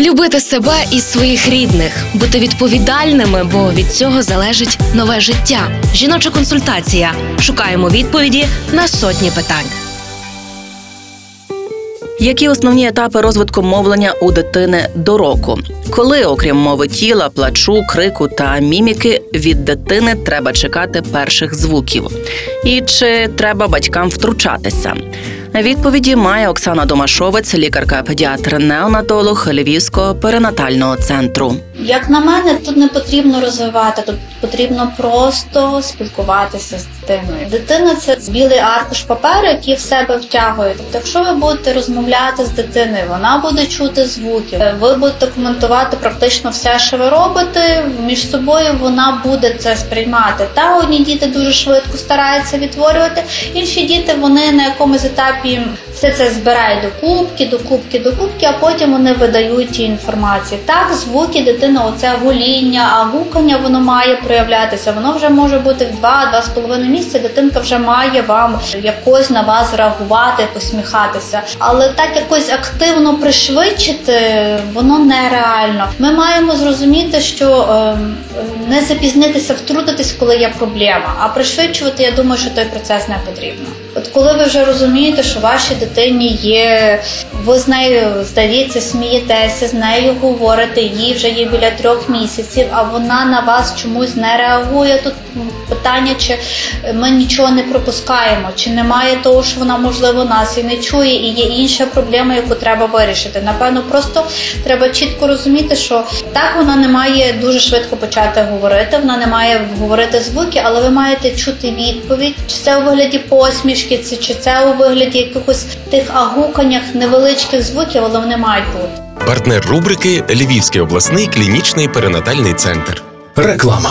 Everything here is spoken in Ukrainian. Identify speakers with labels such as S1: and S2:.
S1: Любити себе і своїх рідних, бути відповідальними, бо від цього залежить нове життя. Жіноча консультація. Шукаємо відповіді на сотні питань.
S2: Які основні етапи розвитку мовлення у дитини до року? Коли, окрім мови тіла, плачу, крику та міміки, від дитини треба чекати перших звуків? І чи треба батькам втручатися? Відповіді має Оксана Домашовець, лікарка-педіатр неонатолог Львівського перинатального центру.
S3: Як на мене, тут не потрібно розвивати, тут потрібно просто спілкуватися з дитиною. Дитина це білий аркуш паперу, який в себе втягує. Тобто, якщо ви будете розмовляти з дитиною, вона буде чути звуки. Ви будете коментувати практично все, що ви робите. Між собою вона буде це сприймати. Та одні діти дуже швидко стараються відтворювати, інші діти вони на якомусь етапі все це збирають до кубки, до кубки, до кубки, а потім вони видають ті інформації. Так, звуки дитини, оце гуління, а гукання воно має проявлятися. Воно вже може бути в 2-2,5 місяці. Дитинка вже має вам якось на вас реагувати, посміхатися. Але так якось активно пришвидшити воно нереально. Ми маємо зрозуміти, що ем, не запізнитися, втрутитись, коли є проблема. А пришвидшувати, я думаю, що той процес не потрібно. От коли ви вже розумієте, що вашій дитині є, ви з нею здається, смієтеся, з нею говорите, їй вже є біля трьох місяців, а вона на вас чомусь не реагує. Тут питання, чи ми нічого не пропускаємо, чи немає того, що вона можливо нас і не чує, і є інша проблема, яку треба вирішити. Напевно, просто треба чітко розуміти, що так вона не має дуже швидко почати говорити, вона не має говорити звуки, але ви маєте чути відповідь, чи це у вигляді посмішки, чи чи це у вигляді якихось тих агуканнях невеличких звуків, але вони мають бути.
S4: Партнер рубрики Львівський обласний клінічний перинатальний центр.
S5: Реклама.